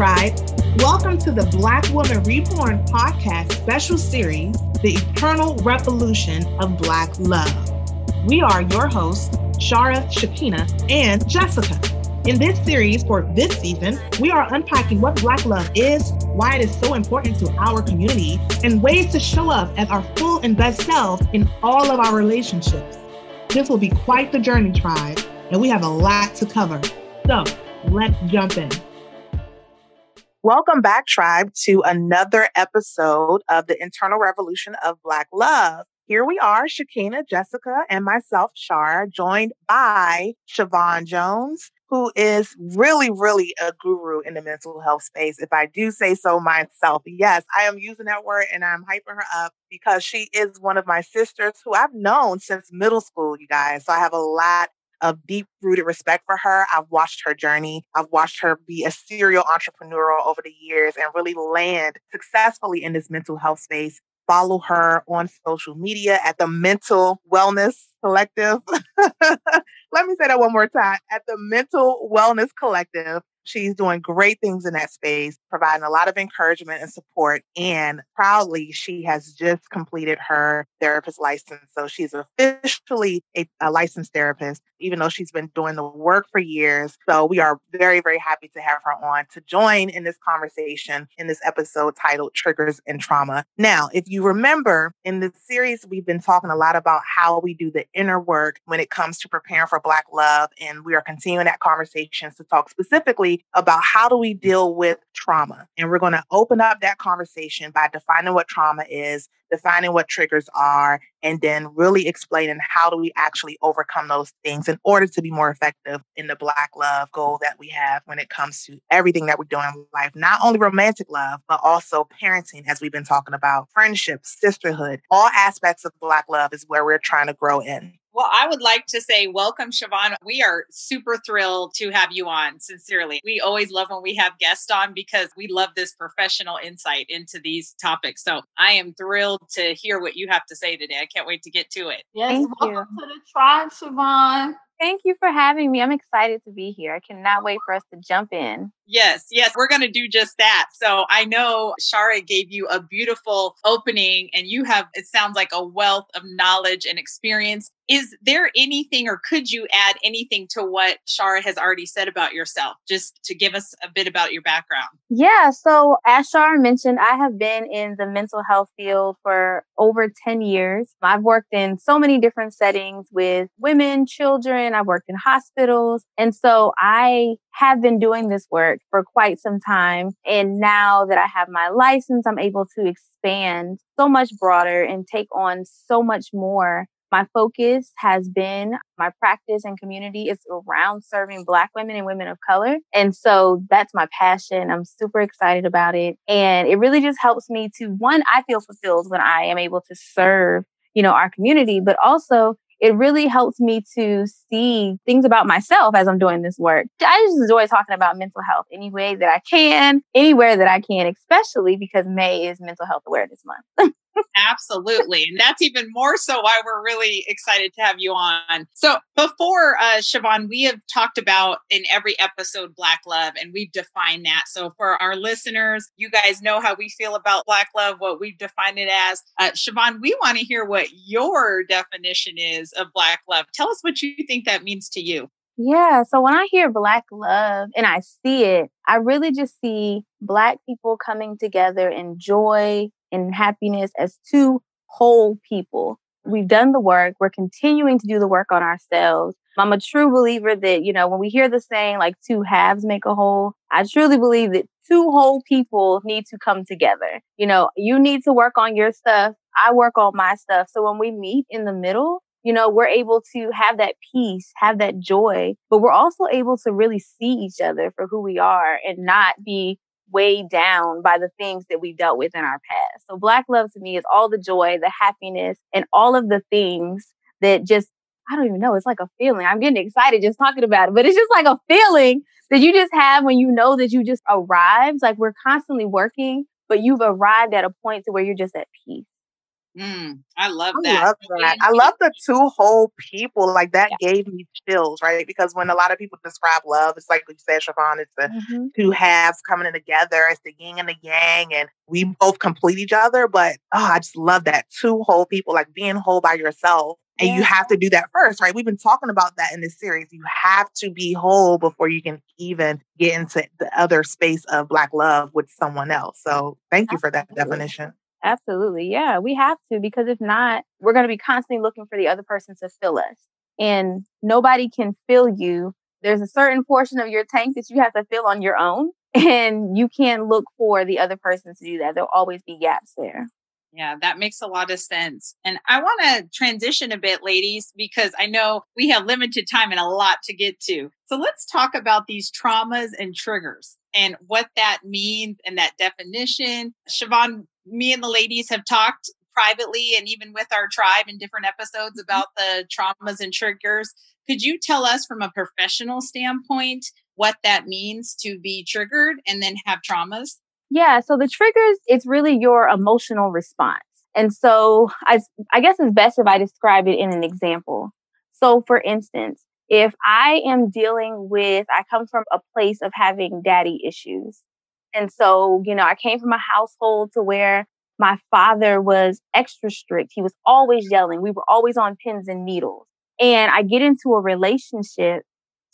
Tribe. Welcome to the Black Woman Reborn podcast special series, The Internal Revolution of Black Love. We are your hosts, Shara, Shekina, and Jessica. In this series for this season, we are unpacking what Black love is, why it is so important to our community, and ways to show up as our full and best selves in all of our relationships. This will be quite the journey, tribe, and we have a lot to cover. So let's jump in. Welcome back, tribe, to another episode of the Internal Revolution of Black Love. Here we are, Shekina, Jessica, and myself, Shara, joined by Shevon Jones, who is really, really a guru in the mental health space, if I do say so myself. Yes, I am using that word and I'm hyping her up because she is one of my sisters who I've known since middle school, you guys. So I have a lot of deep rooted respect for her. I've watched her journey. I've watched her be a serial entrepreneur over the years and really land successfully in this mental health space. Follow her on social media at the Mental Wellness Collective. Let me say that one more time at the Mental Wellness Collective. She's doing great things in that space, providing a lot of encouragement and support. And proudly, she has just completed her therapist license. So she's officially a, a, licensed therapist, even though she's been doing the work for years. So we are very, very happy to have her on to join in this conversation in this episode titled Triggers and Trauma. Now, if you remember in this series, we've been talking a lot about how we do the inner work when it comes to preparing for Black love. And we are continuing that conversation to talk specifically about how do we deal with trauma. And we're going to open up that conversation by defining what trauma is, defining what triggers are, and then really explaining how do we actually overcome those things in order to be more effective in the Black love goal that we have when it comes to everything that we're doing in life, not only romantic love, but also parenting, as we've been talking about, friendship, sisterhood, all aspects of Black love is where we're trying to grow in. Well, I would like to say welcome, Shevon. We are super thrilled to have you on, sincerely. We always love when we have guests on because we love this professional insight into these topics. So I am thrilled to hear what you have to say today. I can't wait to get to it. Yes, Thank welcome you. to the tribe, Shevon. Thank you for having me. I'm excited to be here. I cannot wait for us to jump in. Yes, yes, we're going to do just that. So I know Shara gave you a beautiful opening, and you have, it sounds like a wealth of knowledge and experience. Is there anything, or could you add anything to what Shara has already said about yourself, just to give us a bit about your background? Yeah. So, as Shara mentioned, I have been in the mental health field for over 10 years. I've worked in so many different settings with women, children, I've worked in hospitals. And so, I have been doing this work for quite some time. And now that I have my license, I'm able to expand so much broader and take on so much more. My focus has been my practice and community is around serving Black women and women of color. And so that's my passion. I'm super excited about it. And it really just helps me to, one, I feel fulfilled when I am able to serve, you know, our community, but also it really helps me to see things about myself as I'm doing this work. I just enjoy talking about mental health any way that I can, anywhere that I can, especially because May is Mental Health Awareness Month. Absolutely. And that's even more so why we're really excited to have you on. So, before uh, Shevon, we have talked about in every episode Black love, and we've defined that. So, for our listeners, you guys know how we feel about Black love, what we've defined it as. Uh, Shevon, we want to hear what your definition is of Black love. Tell us what you think that means to you. Yeah. So when I hear Black love and I see it, I really just see Black people coming together in joy, and happiness as two whole people. We've done the work. We're continuing to do the work on ourselves. I'm a true believer that, you know, when we hear the saying like two halves make a whole, I truly believe that two whole people need to come together. You know, you need to work on your stuff. I work on my stuff. So when we meet in the middle, you know, we're able to have that peace, have that joy, but we're also able to really see each other for who we are and not be weighed down by the things that we dealt with in our past. So black love to me is all the joy, the happiness, and all of the things that just I don't even know. It's like a feeling. I'm getting excited just talking about it, but it's just like a feeling that you just have when you know that you just arrived. Like we're constantly working, but you've arrived at a point to where you're just at peace. Mm, I love I that. love that. I love the two whole people. Like that gave me chills, right? Because when a lot of people describe love, it's like you said, Shevon, it's the Mm-hmm. two halves coming in together. It's the yin and the yang, and we both complete each other. But oh, I just love that two whole people, like being whole by yourself. And you have to do that first, right? We've been talking about that in this series. You have to be whole before you can even get into the other space of Black love with someone else. So thank you for that Absolutely. definition. Absolutely. Yeah, we have to because if not, we're going to be constantly looking for the other person to fill us. And nobody can fill you. There's a certain portion of your tank that you have to fill on your own. And you can't look for the other person to do that. There'll always be gaps there. Yeah, that makes a lot of sense. And I want to transition a bit, ladies, because I know we have limited time and a lot to get to. So let's talk about these traumas and triggers and what that means and that definition. Shevon, me and the ladies have talked privately and even with our tribe in different episodes mm-hmm. about the traumas and triggers. Could you tell us from a professional standpoint what that means to be triggered and then have traumas? Yeah. So the triggers, it's really your emotional response. And so I, I guess it's best if I describe it in an example. So for instance, if I am dealing with, I come from a place of having daddy issues. And so, you know, I came from a household to where my father was extra strict. He was always yelling. We were always on pins and needles. And I get into a relationship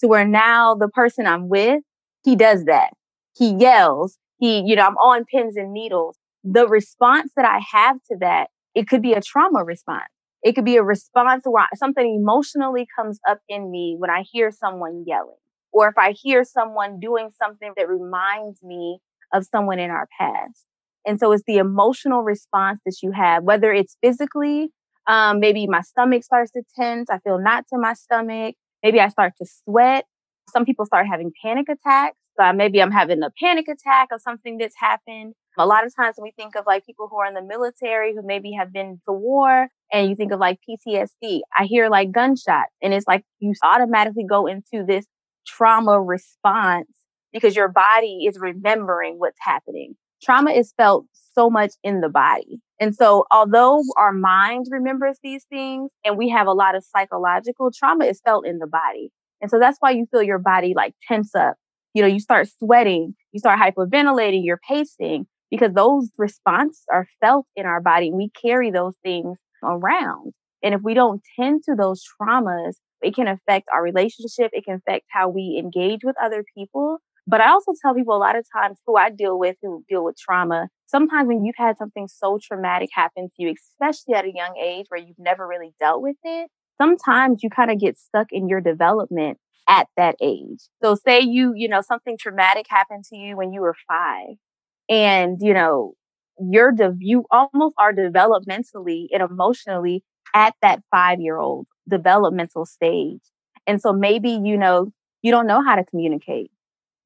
to where now the person I'm with, he does that. He yells. He, you know, I'm on pins and needles. The response that I have to that, it could be a trauma response. It could be a response where something emotionally comes up in me when I hear someone yelling, or if I hear someone doing something that reminds me of someone in our past. And so it's the emotional response that you have, whether it's physically, um, maybe my stomach starts to tense. I feel knots in my stomach. Maybe I start to sweat. Some people start having panic attacks. Uh, maybe I'm having a panic attack of something that's happened. A lot of times when we think of like people who are in the military who maybe have been to war and you think of like PTSD, I hear like gunshot and it's like you automatically go into this trauma response because your body is remembering what's happening. Trauma is felt so much in the body. And so although our mind remembers these things and we have a lot of psychological trauma is felt in the body. And so that's why you feel your body like tense up. You know, you start sweating, you start hyperventilating, you're pacing because those responses are felt in our body. We carry those things around. And if we don't tend to those traumas, it can affect our relationship. It can affect how we engage with other people. But I also tell people a lot of times who I deal with who deal with trauma, sometimes when you've had something so traumatic happen to you, especially at a young age where you've never really dealt with it, sometimes you kind of get stuck in your development at that age. So say you, you know, something traumatic happened to you when you were five and, you know, you're, de- you almost are developmentally and emotionally at that five year old developmental stage. And so maybe, you know, you don't know how to communicate.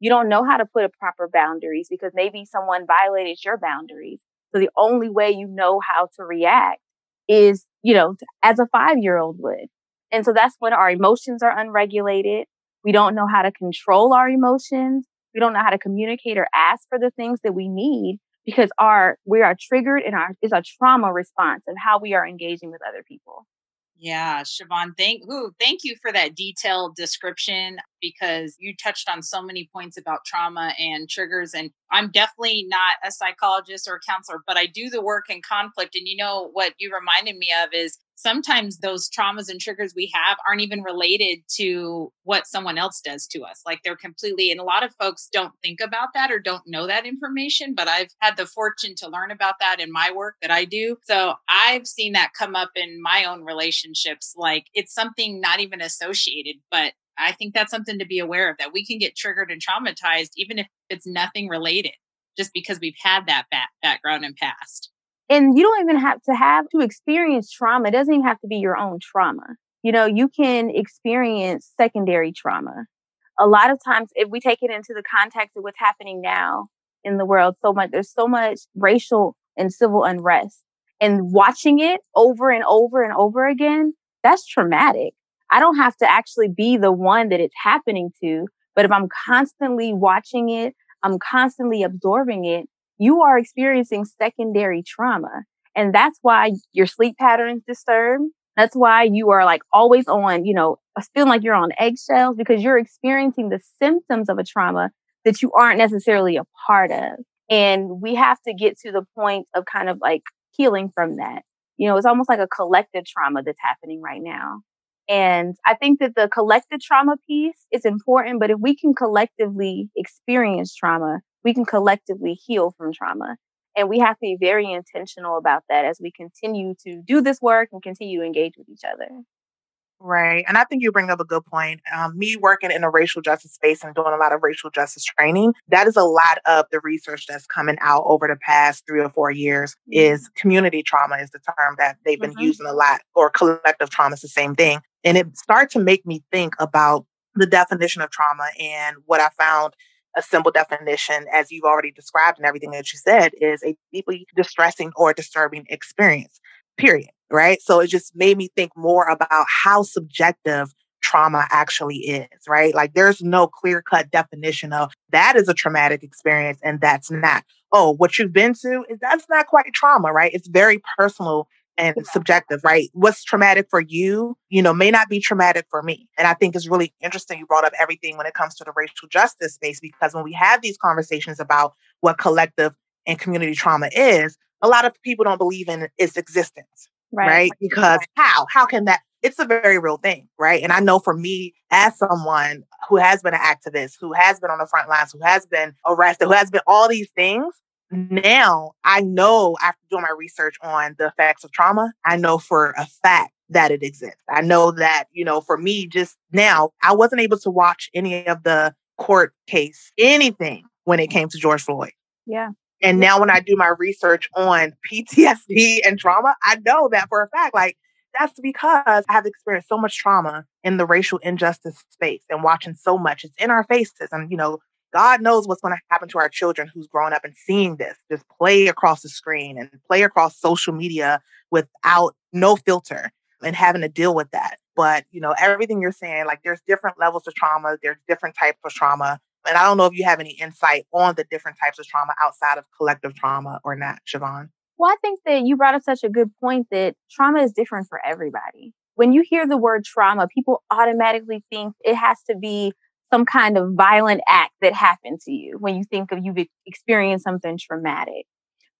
You don't know how to put a proper boundaries because maybe someone violated your boundaries. So the only way you know how to react is, you know, as a five year old would. And so that's when our emotions are unregulated. We don't know how to control our emotions. We don't know how to communicate or ask for the things that we need because our, we are triggered and our, is a trauma response of how we are engaging with other people. Yeah, Shevon, thank ooh, thank you for that detailed description because you touched on so many points about trauma and triggers. And I'm definitely not a psychologist or a counselor, but I do the work in conflict. And you know what you reminded me of is sometimes those traumas and triggers we have aren't even related to what someone else does to us. Like they're completely, and a lot of folks don't think about that or don't know that information. But I've had the fortune to learn about that in my work that I do. So I've seen that come up in my own relationships. Like it's something not even associated, but I think that's something to be aware of that we can get triggered and traumatized, even if it's nothing related, just because we've had that back- background and past. And you don't even have to have to experience trauma. It doesn't even have to be your own trauma. You know, you can experience secondary trauma. A lot of times, if we take it into the context of what's happening now in the world, so much, there's so much racial and civil unrest and watching it over and over and over again, that's traumatic. I don't have to actually be the one that it's happening to, but if I'm constantly watching it, I'm constantly absorbing it, you are experiencing secondary trauma. And that's why your sleep patterns is disturbed. That's why you are like always on, you know, feeling like you're on eggshells because you're experiencing the symptoms of a trauma that you aren't necessarily a part of. And we have to get to the point of kind of like healing from that. You know, it's almost like a collective trauma that's happening right now. And I think that the collective trauma piece is important, but if we can collectively experience trauma, we can collectively heal from trauma. And we have to be very intentional about that as we continue to do this work and continue to engage with each other. Right. And I think you bring up a good point. Um, me working in a racial justice space and doing a lot of racial justice training, that is a lot of the research that's coming out over the past three or four years is community trauma is the term that they've been mm-hmm. using a lot or collective trauma is the same thing. And it started to make me think about the definition of trauma and what I found a simple definition, as you've already described and everything that you said, is a deeply distressing or disturbing experience, period. Right. So it just made me think more about how subjective trauma actually is, right? Like there's no clear cut definition of that is a traumatic experience and that's not. Oh, what you've been to is that's not quite trauma, right? It's very personal and subjective, right? What's traumatic for you, you know, may not be traumatic for me. And I think it's really interesting you brought up everything when it comes to the racial justice space, because when we have these conversations about what collective and community trauma is, a lot of people don't believe in its existence, right? right? Because how? How can that? It's a very real thing, right? And I know for me, as someone who has been an activist, who has been on the front lines, who has been arrested, who has been all these things, now I know after doing my research on the effects of trauma, I know for a fact that it exists. I know that, you know, for me just now, I wasn't able to watch any of the court case, anything when it came to George Floyd. Yeah. And now when I do my research on PTSD and trauma, I know that for a fact, like that's because I have experienced so much trauma in the racial injustice space and watching so much. It's in our faces. And, you know, God knows what's going to happen to our children who's growing up and seeing this just play across the screen and play across social media without no filter and having to deal with that. But, you know, everything you're saying, like there's different levels of trauma, there's different types of trauma. And I don't know if you have any insight on the different types of trauma outside of collective trauma or not, Shevon. Well, I think that you brought up such a good point that trauma is different for everybody. When you hear the word trauma, people automatically think it has to be some kind of violent act that happened to you when you think of you've experienced something traumatic.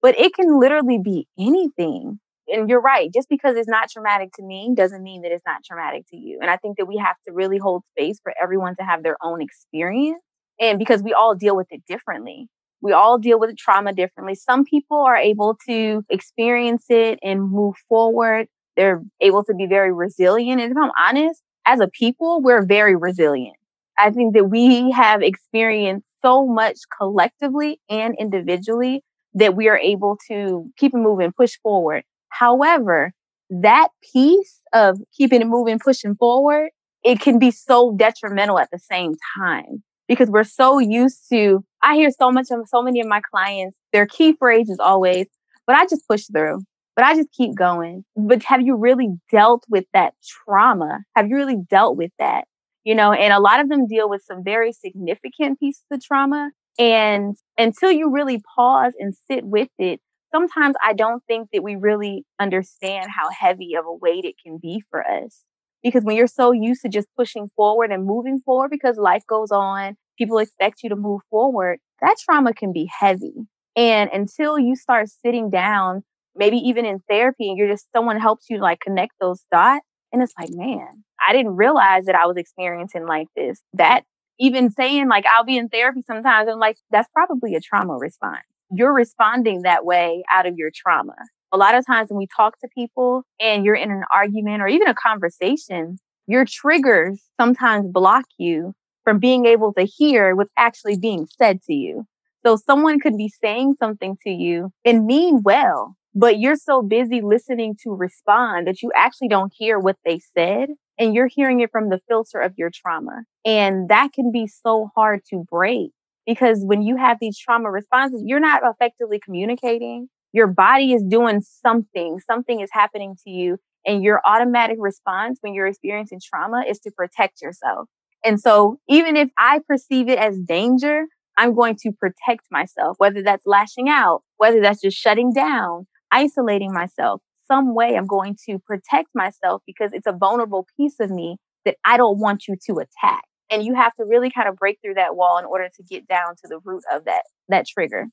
But it can literally be anything. And you're right, just because it's not traumatic to me doesn't mean that it's not traumatic to you. And I think that we have to really hold space for everyone to have their own experience. And because we all deal with it differently. We all deal with trauma differently. Some people are able to experience it and move forward. They're able to be very resilient. And if I'm honest, as a people, we're very resilient I think that we have experienced so much collectively and individually that we are able to keep it moving, push forward. However, that piece of keeping it moving, pushing forward, it can be so detrimental at the same time because we're so used to, I hear so much of so many of my clients, their key phrase is always, but I just push through, but I just keep going. But have you really dealt with that trauma? Have you really dealt with that? You know, and a lot of them deal with some very significant pieces of trauma. And until you really pause and sit with it, sometimes I don't think that we really understand how heavy of a weight it can be for us. Because when you're so used to just pushing forward and moving forward because life goes on, people expect you to move forward, that trauma can be heavy. And until you start sitting down, maybe even in therapy, and you're just someone helps you like connect those dots, and it's like, man, I didn't realize that I was experiencing like this. That even saying like I'll be in therapy sometimes, I'm like, that's probably a trauma response. You're responding that way out of your trauma. A lot of times when we talk to people and you're in an argument or even a conversation, your triggers sometimes block you from being able to hear what's actually being said to you. So someone could be saying something to you and mean well, but you're so busy listening to respond that you actually don't hear what they said and you're hearing it from the filter of your trauma. And that can be so hard to break because when you have these trauma responses, you're not effectively communicating. Your body is doing something, something is happening to you. And your automatic response when you're experiencing trauma is to protect yourself. And so even if I perceive it as danger, I'm going to protect myself, whether that's lashing out, whether that's just shutting down, isolating myself. Some way I'm going to protect myself because it's a vulnerable piece of me that I don't want you to attack. And you have to really kind of break through that wall in order to get down to the root of that that trigger.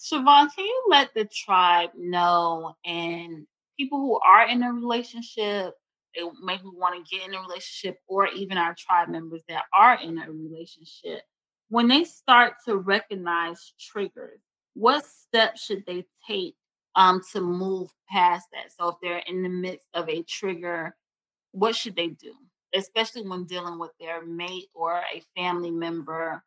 Shevon, can you let the tribe know and people who are in a relationship, they maybe want to get in a relationship, or even our tribe members that are in a relationship, when they start to recognize triggers, what steps should they take um, to move past that? So if they're in the midst of a trigger, what should they do? Especially when dealing with their mate or a family member.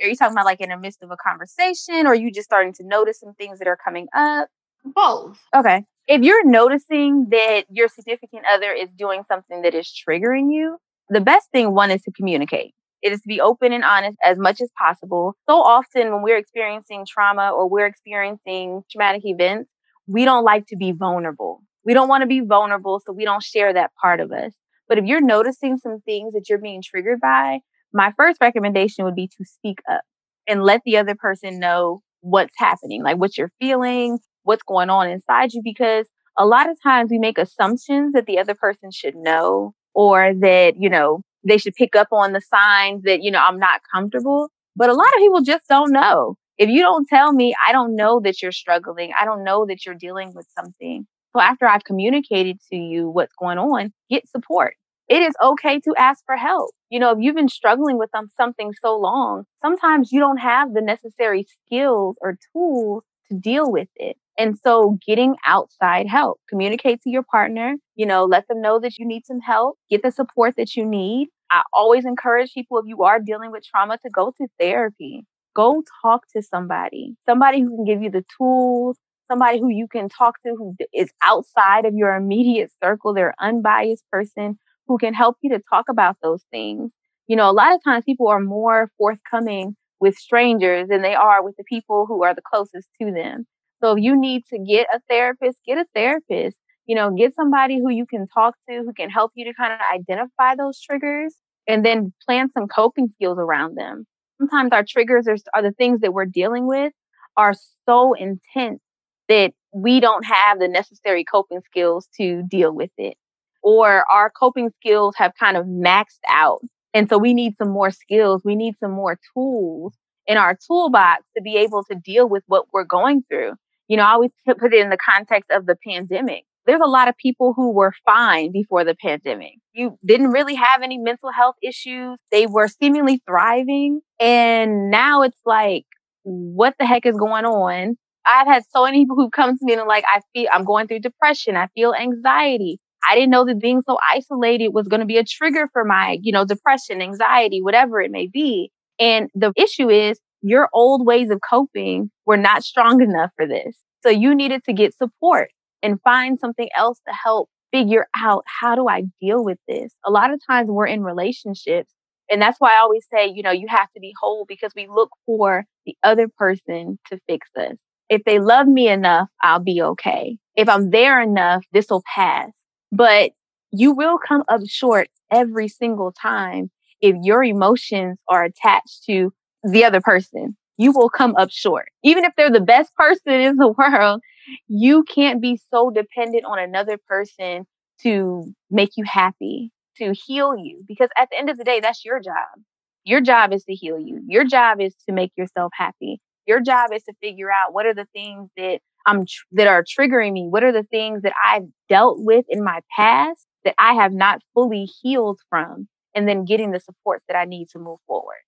Are you talking about like in the midst of a conversation or you just starting to notice some things that are coming up? Both. Okay. If you're noticing that your significant other is doing something that is triggering you, the best thing one is to communicate. It is to be open and honest as much as possible. So often when we're experiencing trauma or we're experiencing traumatic events, we don't like to be vulnerable. We don't want to be vulnerable, so we don't share that part of us. But if you're noticing some things that you're being triggered by, my first recommendation would be to speak up and let the other person know what's happening, like what you're feeling, what's going on inside you, because a lot of times we make assumptions that the other person should know or that, you know, they should pick up on the signs that, you know, I'm not comfortable. But a lot of people just don't know. If you don't tell me, I don't know that you're struggling. I don't know that you're dealing with something. So after I've communicated to you what's going on, get support. It is okay to ask for help. You know, if you've been struggling with something so long, sometimes you don't have the necessary skills or tools to deal with it. And so getting outside help, communicate to your partner, you know, let them know that you need some help, get the support that you need. I always encourage people if you are dealing with trauma to go to therapy. Go talk to somebody, somebody who can give you the tools, somebody who you can talk to who is outside of your immediate circle, they're unbiased person who can help you to talk about those things. You know, a lot of times people are more forthcoming with strangers than they are with the people who are the closest to them. So if you need to get a therapist, get a therapist. You know, get somebody who you can talk to who can help you to kind of identify those triggers and then plan some coping skills around them. Sometimes our triggers are, are the things that we're dealing with are so intense that we don't have the necessary coping skills to deal with it. Or our coping skills have kind of maxed out. And so we need some more skills. We need some more tools in our toolbox to be able to deal with what we're going through. You know, I always put it in the context of the pandemic. There's a lot of people who were fine before the pandemic. You didn't really have any mental health issues. They were seemingly thriving. And now it's like, what the heck is going on? I've had so many people who come to me and like, I feel I'm going through depression. I feel anxiety. I didn't know that being so isolated was going to be a trigger for my, you know, depression, anxiety, whatever it may be. And the issue is your old ways of coping were not strong enough for this. So you needed to get support and find something else to help figure out how do I deal with this? A lot of times we're in relationships. And that's why I always say, you know, you have to be whole because we look for the other person to fix us. If they love me enough, I'll be okay. If I'm there enough, this will pass. But you will come up short every single time if your emotions are attached to the other person, you will come up short. Even if they're the best person in the world, you can't be so dependent on another person to make you happy, to heal you. Because at the end of the day, that's your job. Your job is to heal you. Your job is to make yourself happy. Your job is to figure out what are the things that I'm tr- that are triggering me. What are the things that I've dealt with in my past that I have not fully healed from? and then getting the support that I need to move forward.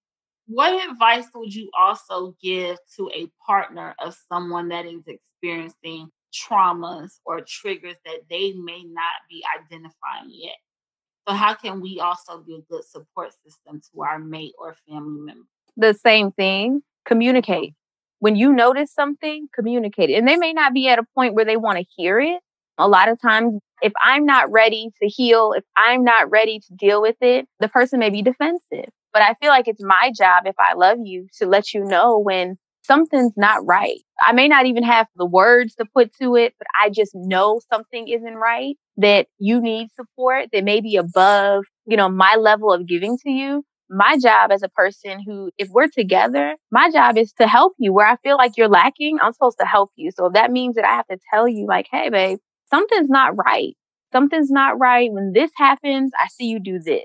What advice would you also give to a partner of someone that is experiencing traumas or triggers that they may not be identifying yet? So, how can we also be a good support system to our mate or family member? The same thing communicate. When you notice something, communicate. And they may not be at a point where they want to hear it. A lot of times if I'm not ready to heal, if I'm not ready to deal with it, the person may be defensive. But I feel like it's my job, if I love you, to let you know when something's not right. I may not even have the words to put to it, but I just know something isn't right, that you need support that may be above, you know, my level of giving to you. my job as a person who, if we're together, my job is to help you where I feel like you're lacking. I'm supposed to help you. So if that means that I have to tell you, like, hey, babe, something's not right. Something's not right. When this happens, I see you do this.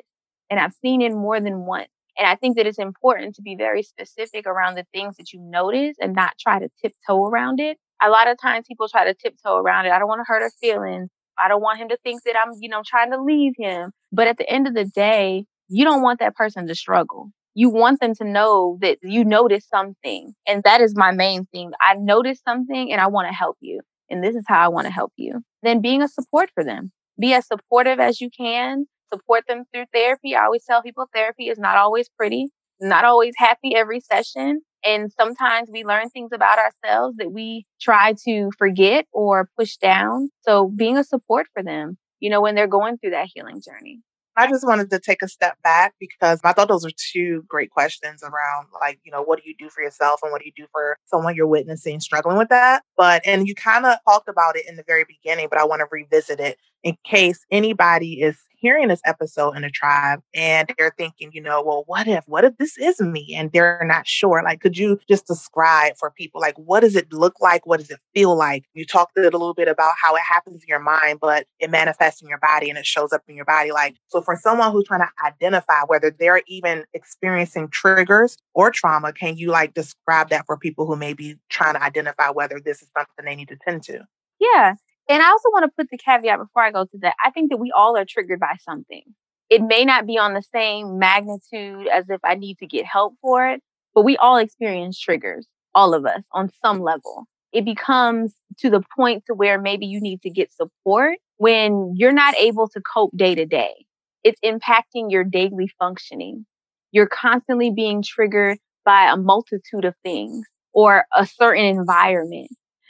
And I've seen it more than once. And I think that it's important to be very specific around the things that you notice and not try to tiptoe around it. A lot of times people try to tiptoe around it. I don't want to hurt her feelings. I don't want him to think that I'm, you know, trying to leave him. But at the end of the day, you don't want that person to struggle. You want them to know that you notice something. And that is my main thing. I noticed something and I want to help you. And this is how I want to help you. Then being a support for them. Be as supportive as you can. Support them through therapy. I always tell people therapy is not always pretty, not always happy every session. And sometimes we learn things about ourselves that we try to forget or push down. So being a support for them, you know, when they're going through that healing journey. I just wanted to take a step back because I thought those were two great questions around like, you know, what do you do for yourself and what do you do for someone you're witnessing struggling with that? But, and you kind of talked about it in the very beginning, but I want to revisit it in case anybody is hearing this episode in a tribe and they're thinking, you know, well, what if, what if this is me? And they're not sure. Like, could you just describe for people, like, what does it look like? What does it feel like? You talked a little bit about how it happens in your mind, but it manifests in your body and it shows up in your body. Like, so for someone who's trying to identify whether they're even experiencing triggers or trauma, can you like describe that for people who may be trying to identify whether this is something they need to tend to? Yeah. And I also want to put the caveat before I go to that. I think that we all are triggered by something. It may not be on the same magnitude as if I need to get help for it, but we all experience triggers, all of us on some level. It becomes to the point to where maybe you need to get support when you're not able to cope day to day. It's impacting your daily functioning. You're constantly being triggered by a multitude of things or a certain environment.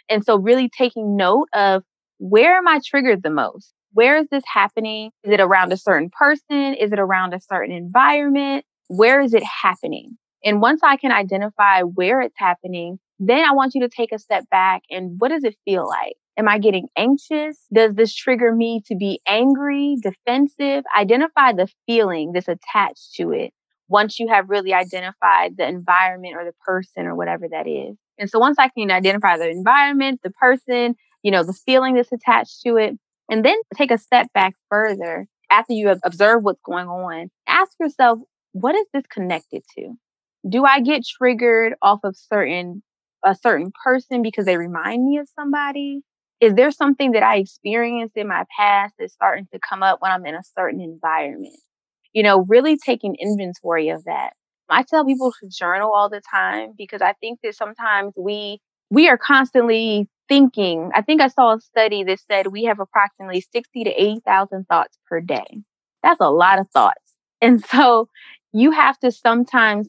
And so really taking note of where am I triggered the most? Where is this happening? Is it around a certain person? Is it around a certain environment? Where is it happening? And once I can identify where it's happening, then I want you to take a step back and what does it feel like? Am I getting anxious? Does this trigger me to be angry, defensive? Identify the feeling that's attached to it once you have really identified the environment or the person or whatever that is. And so once I can identify the environment, the person, you know, the feeling that's attached to it. And then take a step back further after you have observed what's going on. Ask yourself, what is this connected to? Do I get triggered off of certain a certain person because they remind me of somebody? Is there something that I experienced in my past that's starting to come up when I'm in a certain environment? You know, really taking inventory of that. I tell people to journal all the time because I think that sometimes we we are constantly thinking. I think I saw a study that said we have approximately 60 to 80,000 thoughts per day. That's a lot of thoughts. And so you have to sometimes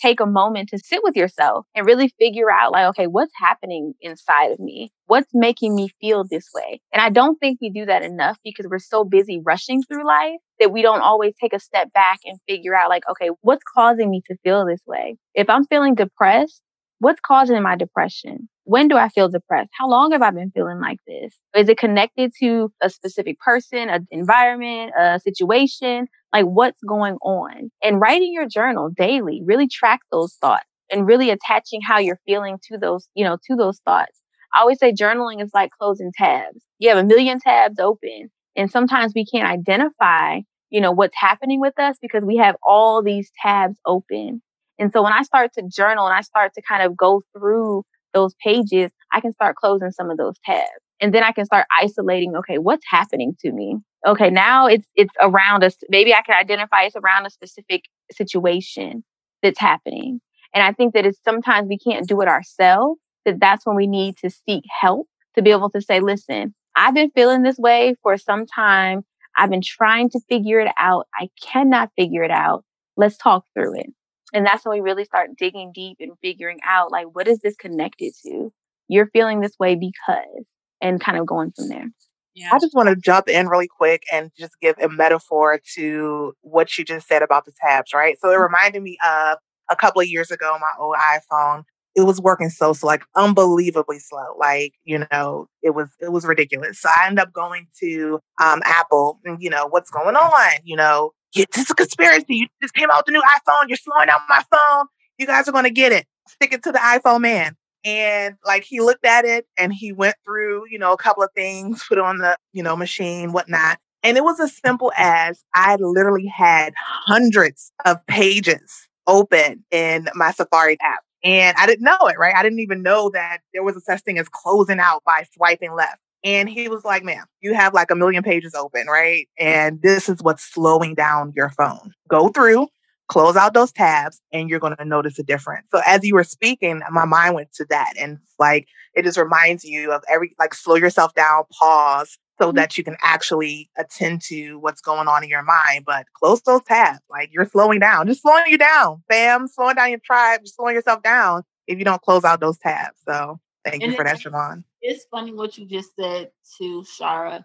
take a moment to sit with yourself and really figure out like, okay, what's happening inside of me? What's making me feel this way? And I don't think we do that enough because we're so busy rushing through life that we don't always take a step back and figure out like, okay, what's causing me to feel this way? If I'm feeling depressed, what's causing my depression? When do I feel depressed? How long have I been feeling like this? Is it connected to a specific person, an environment, a situation? Like what's going on? And writing your journal daily, really track those thoughts and really attaching how you're feeling to those, you know, to those thoughts. I always say journaling is like closing tabs. You have a million tabs open and sometimes we can't identify, you know, what's happening with us because we have all these tabs open. And so when I start to journal and I start to kind of go through those pages, I can start closing some of those tabs. And then I can start isolating, okay, what's happening to me? Okay, now it's it's around us. Maybe I can identify it's around a specific situation that's happening. And I think that it's sometimes we can't do it ourselves, that that's when we need to seek help to be able to say, listen, I've been feeling this way for some time. I've been trying to figure it out. I cannot figure it out. Let's talk through it. And that's when we really start digging deep and figuring out like, what is this connected to? You're feeling this way because, and kind of going from there. Yeah. I just want to jump in really quick and just give a metaphor to what you just said about the tabs, right? So it mm-hmm. reminded me of a couple of years ago, my old iPhone. It was working so slow, like unbelievably slow. Like, you know, it was it was ridiculous. So I ended up going to um Apple and you know, what's going on? You know, this is a conspiracy. You just came out with the new iPhone. You're slowing down my phone. You guys are going to get it. Stick it to the iPhone man. And like he looked at it and he went through, you know, a couple of things, put on the, you know, machine, whatnot. And it was as simple as I literally had hundreds of pages open in my Safari app. And I didn't know it, right? I didn't even know that there was a such thing as closing out by swiping left. And he was like, ma'am, you have like a million pages open, right? And this is what's slowing down your phone. Go through, close out those tabs, and you're going to notice a difference. So as you were speaking, my mind went to that. And like, it just reminds you of every, like, slow yourself down, pause, so mm-hmm. that you can actually attend to what's going on in your mind. But close those tabs. Like you're slowing down, just slowing you down, fam, slowing down your tribe, just slowing yourself down if you don't close out those tabs. So thank and you for that, Shevon it's funny what you just said to Shara,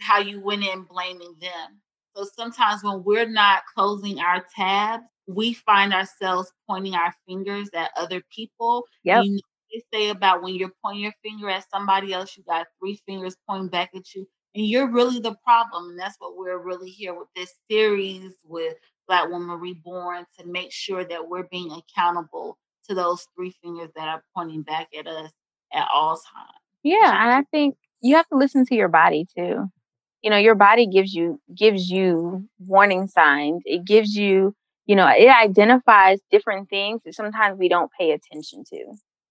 how you went in blaming them. So sometimes when we're not closing our tabs, we find ourselves pointing our fingers at other people. Yeah. You know, they say about when you're pointing your finger at somebody else, you got three fingers pointing back at you, and you're really the problem. And that's what we're really here with this series with Black Woman Reborn to make sure that we're being accountable to those three fingers that are pointing back at us at all times. Yeah, and I think you have to listen to your body too. You know, your body gives you gives you warning signs. It gives you, you know, it identifies different things that sometimes we don't pay attention to.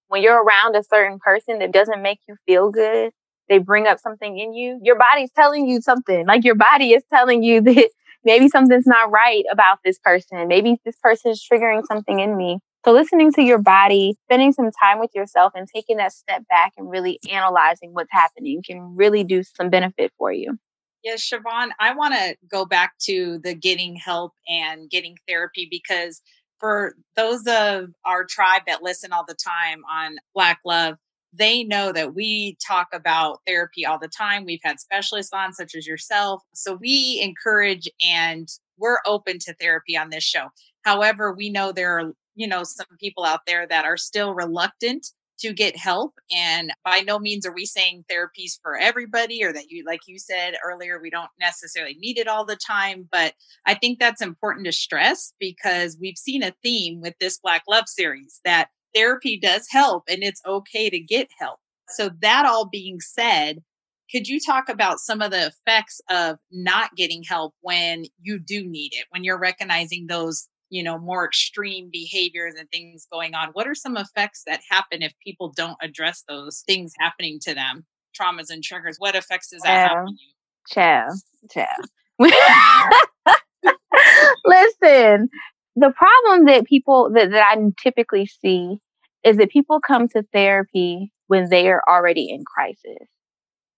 When you're around a certain person that doesn't make you feel good, they bring up something in you, your body's telling you something. Like your body is telling you that maybe something's not right about this person. Maybe this person is triggering something in me. So listening to your body, spending some time with yourself and taking that step back and really analyzing what's happening can really do some benefit for you. Yes, Shevon, I want to go back to the getting help and getting therapy because for those of our tribe that listen all the time on Black Love, they know that we talk about therapy all the time. We've had specialists on, such as yourself. So we encourage and we're open to therapy on this show. However, we know there are you know, some people out there that are still reluctant to get help. And by no means are we saying therapies for everybody or that you, like you said earlier, we don't necessarily need it all the time. But I think that's important to stress because we've seen a theme with this Black Love series that therapy does help and it's okay to get help. So, that all being said, could you talk about some of the effects of not getting help when you do need it, when you're recognizing those you know more extreme behaviors and things going on what are some effects that happen if people don't address those things happening to them traumas and triggers what effects does that have on you Ciao. Ciao. listen the problem that people that, that i typically see is that people come to therapy when they are already in crisis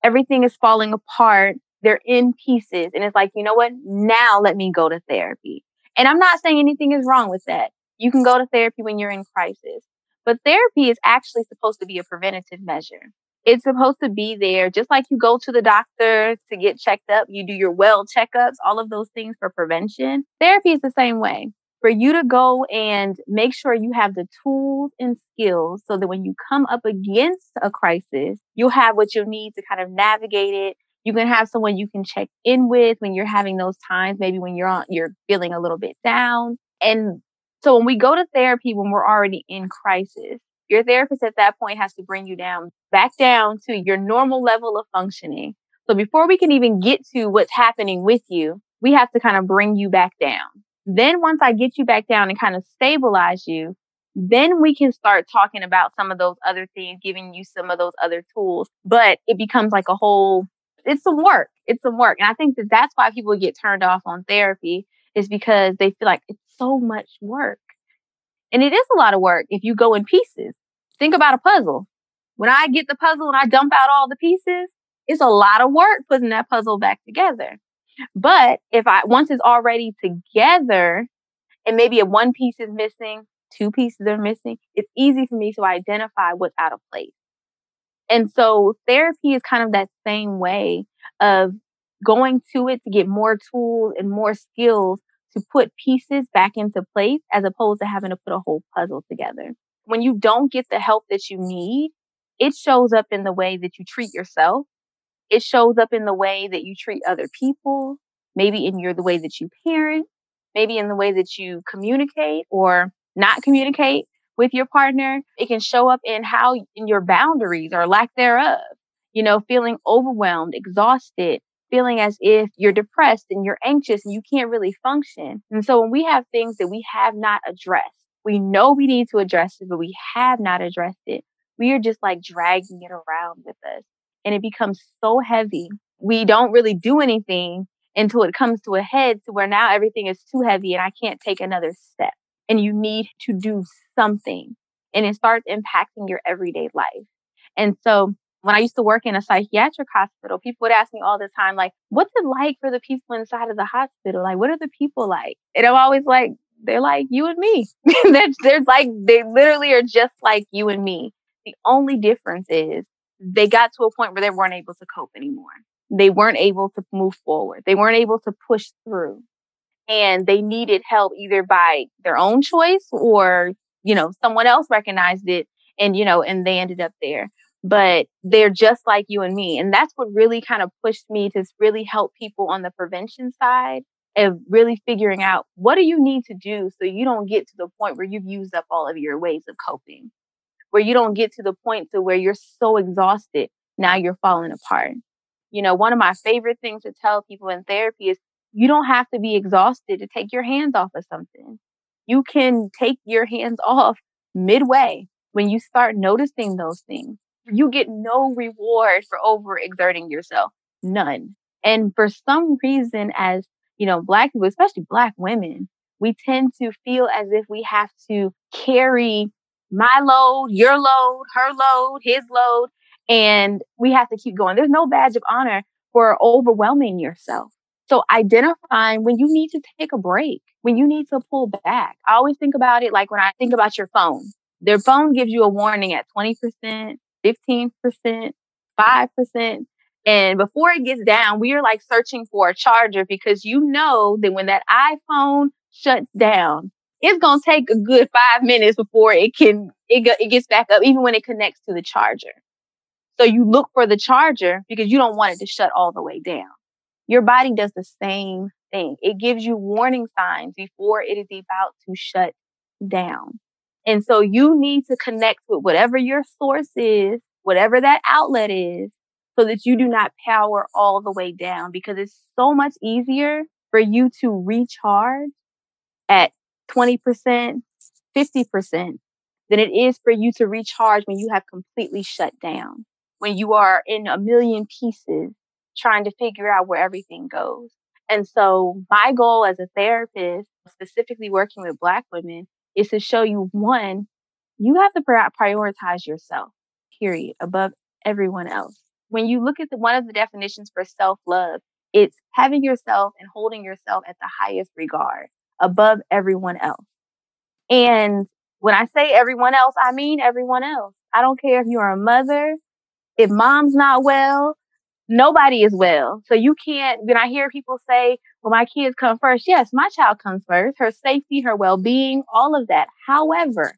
everything is falling apart they're in pieces and it's like you know what now let me go to therapy and I'm not saying anything is wrong with that. You can go to therapy when you're in crisis. But therapy is actually supposed to be a preventative measure. It's supposed to be there just like you go to the doctor to get checked up, you do your well checkups, all of those things for prevention. Therapy is the same way. For you to go and make sure you have the tools and skills so that when you come up against a crisis, you'll have what you need to kind of navigate it you can have someone you can check in with when you're having those times, maybe when you're on, you're feeling a little bit down. And so when we go to therapy, when we're already in crisis, your therapist at that point has to bring you down back down to your normal level of functioning. So before we can even get to what's happening with you, we have to kind of bring you back down. Then once I get you back down and kind of stabilize you, then we can start talking about some of those other things, giving you some of those other tools. But it becomes like a whole it's some work. It's some work. And I think that that's why people get turned off on therapy is because they feel like it's so much work. And it is a lot of work if you go in pieces. Think about a puzzle. When I get the puzzle and I dump out all the pieces, it's a lot of work putting that puzzle back together. But if I, once it's already together and maybe a one piece is missing, two pieces are missing, it's easy for me to identify what's out of place. And so therapy is kind of that same way of going to it to get more tools and more skills to put pieces back into place as opposed to having to put a whole puzzle together. When you don't get the help that you need, it shows up in the way that you treat yourself. It shows up in the way that you treat other people. maybe in your the way that you parent, maybe in the way that you communicate or not communicate with your partner. It can show up in how in your boundaries or lack thereof. You know, feeling overwhelmed, exhausted, feeling as if you're depressed and you're anxious and you can't really function. And so when we have things that we have not addressed, we know we need to address it, but we have not addressed it. We are just like dragging it around with us and it becomes so heavy. We don't really do anything until it comes to a head to where now everything is too heavy and I can't take another step. And you need to do something and it starts impacting your everyday life. And so when I used to work in a psychiatric hospital, people would ask me all the time, like, what's it like for the people inside of the hospital? Like, what are the people like? And I'm always like, they're like you and me. they're, they're like, they literally are just like you and me. The only difference is they got to a point where they weren't able to cope anymore. They weren't able to move forward. They weren't able to push through. And they needed help either by their own choice or, you know, someone else recognized it and, you know, and they ended up there. But they're just like you and me. And that's what really kind of pushed me to really help people on the prevention side of really figuring out what do you need to do so you don't get to the point where you've used up all of your ways of coping where you don't get to the point to where you're so exhausted now you're falling apart you know one of my favorite things to tell people in therapy is you don't have to be exhausted to take your hands off of something you can take your hands off midway when you start noticing those things you get no reward for overexerting yourself none and for some reason as you know, black people, especially black women, we tend to feel as if we have to carry my load, your load, her load, his load, and we have to keep going. There's no badge of honor for overwhelming yourself. So identifying when you need to take a break, when you need to pull back. I always think about it like when I think about your phone. Their phone gives you a warning at 20%, 15%, 5%. And before it gets down, we are like searching for a charger because you know that when that iPhone shuts down, it's going to take a good five minutes before it can, it, it gets back up, even when it connects to the charger. So you look for the charger because you don't want it to shut all the way down. Your body does the same thing. It gives you warning signs before it is about to shut down. And so you need to connect with whatever your source is, whatever that outlet is, so that you do not power all the way down because it's so much easier for you to recharge at 20%, 50% than it is for you to recharge when you have completely shut down, when you are in a million pieces trying to figure out where everything goes. And so my goal as a therapist, specifically working with black women, is to show you one, you have to prioritize yourself, period, above everyone else when you look at the, one of the definitions for self love, it's having yourself and holding yourself at the highest regard above everyone else. And when I say everyone else, I mean everyone else. I don't care if you're a mother, if mom's not well, nobody is well. So you can't, when I hear people say, well, my kids come first. Yes, my child comes first, her safety, her well being, all of that. However,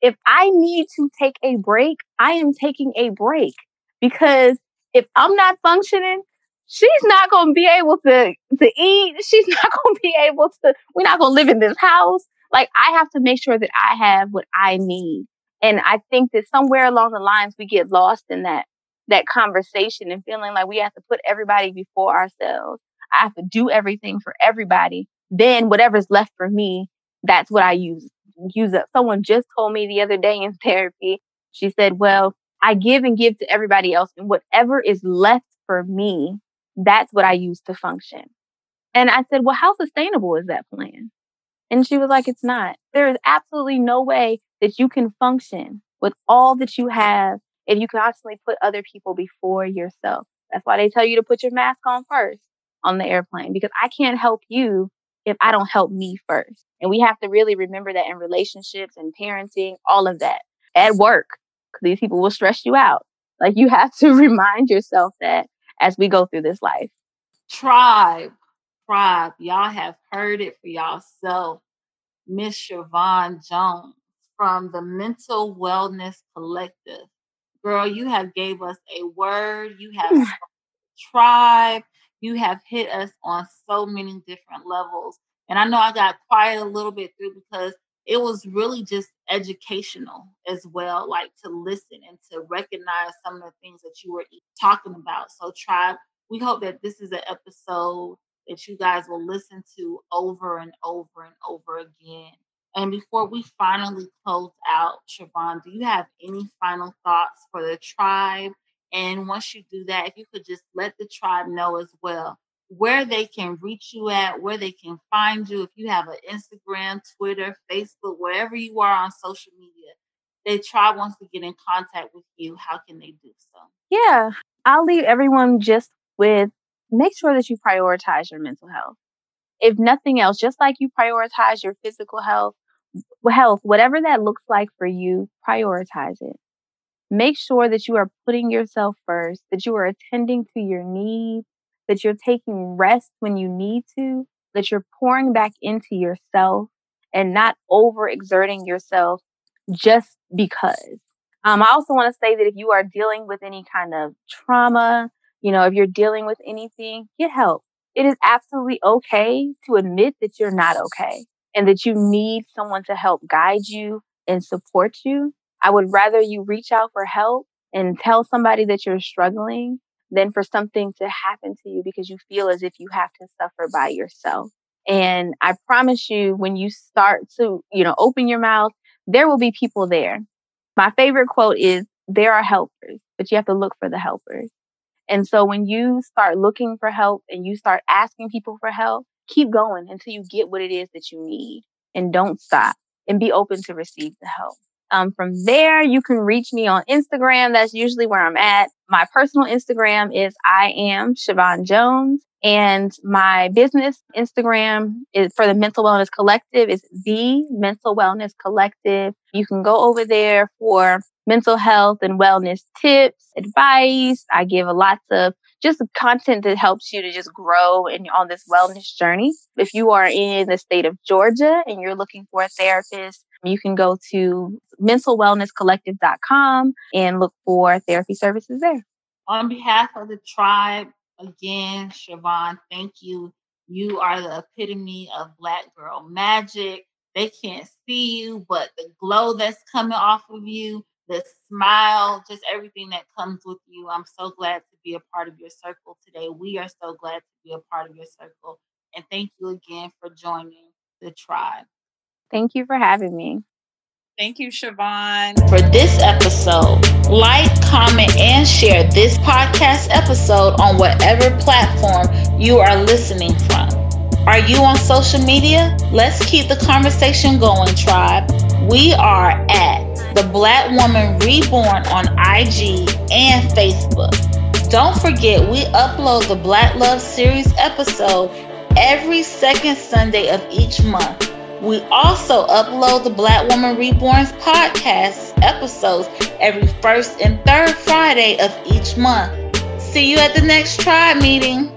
if I need to take a break, I am taking a break because if I'm not functioning, she's not going to be able to, to eat. She's not going to be able to, we're not going to live in this house. Like I have to make sure that I have what I need. And I think that somewhere along the lines, we get lost in that, that conversation and feeling like we have to put everybody before ourselves. I have to do everything for everybody. Then whatever's left for me, that's what I use, use up. Someone just told me the other day in therapy, she said, well, I give and give to everybody else. And whatever is left for me, that's what I use to function. And I said, well, how sustainable is that plan? And she was like, it's not. There is absolutely no way that you can function with all that you have if you constantly put other people before yourself. That's why they tell you to put your mask on first on the airplane because I can't help you if I don't help me first. And we have to really remember that in relationships and parenting, all of that at work because these people will stress you out. Like you have to remind yourself that as we go through this life. Tribe, tribe, y'all have heard it for yourself. Miss Shevon Jones from the Mental Wellness Collective. Girl, you have gave us a word. You have tribe. You have hit us on so many different levels. And I know I got quiet a little bit through because it was really just educational as well, like to listen and to recognize some of the things that you were talking about. So, tribe, we hope that this is an episode that you guys will listen to over and over and over again. And before we finally close out, Shevon, do you have any final thoughts for the tribe? And once you do that, if you could just let the tribe know as well where they can reach you at, where they can find you. If you have an Instagram, Twitter, Facebook, wherever you are on social media, the tribe wants to get in contact with you. How can they do so? Yeah, I'll leave everyone just with make sure that you prioritize your mental health. If nothing else, just like you prioritize your physical health, health, whatever that looks like for you, prioritize it. Make sure that you are putting yourself first, that you are attending to your needs, that you're taking rest when you need to, that you're pouring back into yourself and not overexerting yourself just because. Um, I also want to say that if you are dealing with any kind of trauma, you know, if you're dealing with anything, get help. It is absolutely okay to admit that you're not okay and that you need someone to help guide you and support you. I would rather you reach out for help and tell somebody that you're struggling than for something to happen to you because you feel as if you have to suffer by yourself. And I promise you, when you start to, you know, open your mouth, there will be people there. My favorite quote is, there are helpers, but you have to look for the helpers. And so when you start looking for help and you start asking people for help, keep going until you get what it is that you need and don't stop and be open to receive the help. Um, from there, you can reach me on Instagram. That's usually where I'm at. My personal Instagram is I am Shevon Jones. And my business Instagram is for the Mental Wellness Collective is the Mental Wellness Collective. You can go over there for mental health and wellness tips, advice. I give a lots of just content that helps you to just grow in on this wellness journey. If you are in the state of Georgia and you're looking for a therapist, you can go to mentalwellnesscollective.com and look for therapy services there. On behalf of the tribe, again, Shevon, thank you. You are the epitome of Black girl magic. They can't see you, but the glow that's coming off of you, the smile, just everything that comes with you. I'm so glad to be a part of your circle today. We are so glad to be a part of your circle. And thank you again for joining the tribe. Thank you for having me. Thank you, Shevon. For this episode, like, comment, and share this podcast episode on whatever platform you are listening from. Are you on social media? Let's keep the conversation going, tribe. We are at The Black Woman Reborn on IG and Facebook. Don't forget, we upload the Black Love Series episode every second Sunday of each month. We also upload the Black Woman Reborn's podcast episodes every first and third Friday of each month. See you at the next tribe meeting.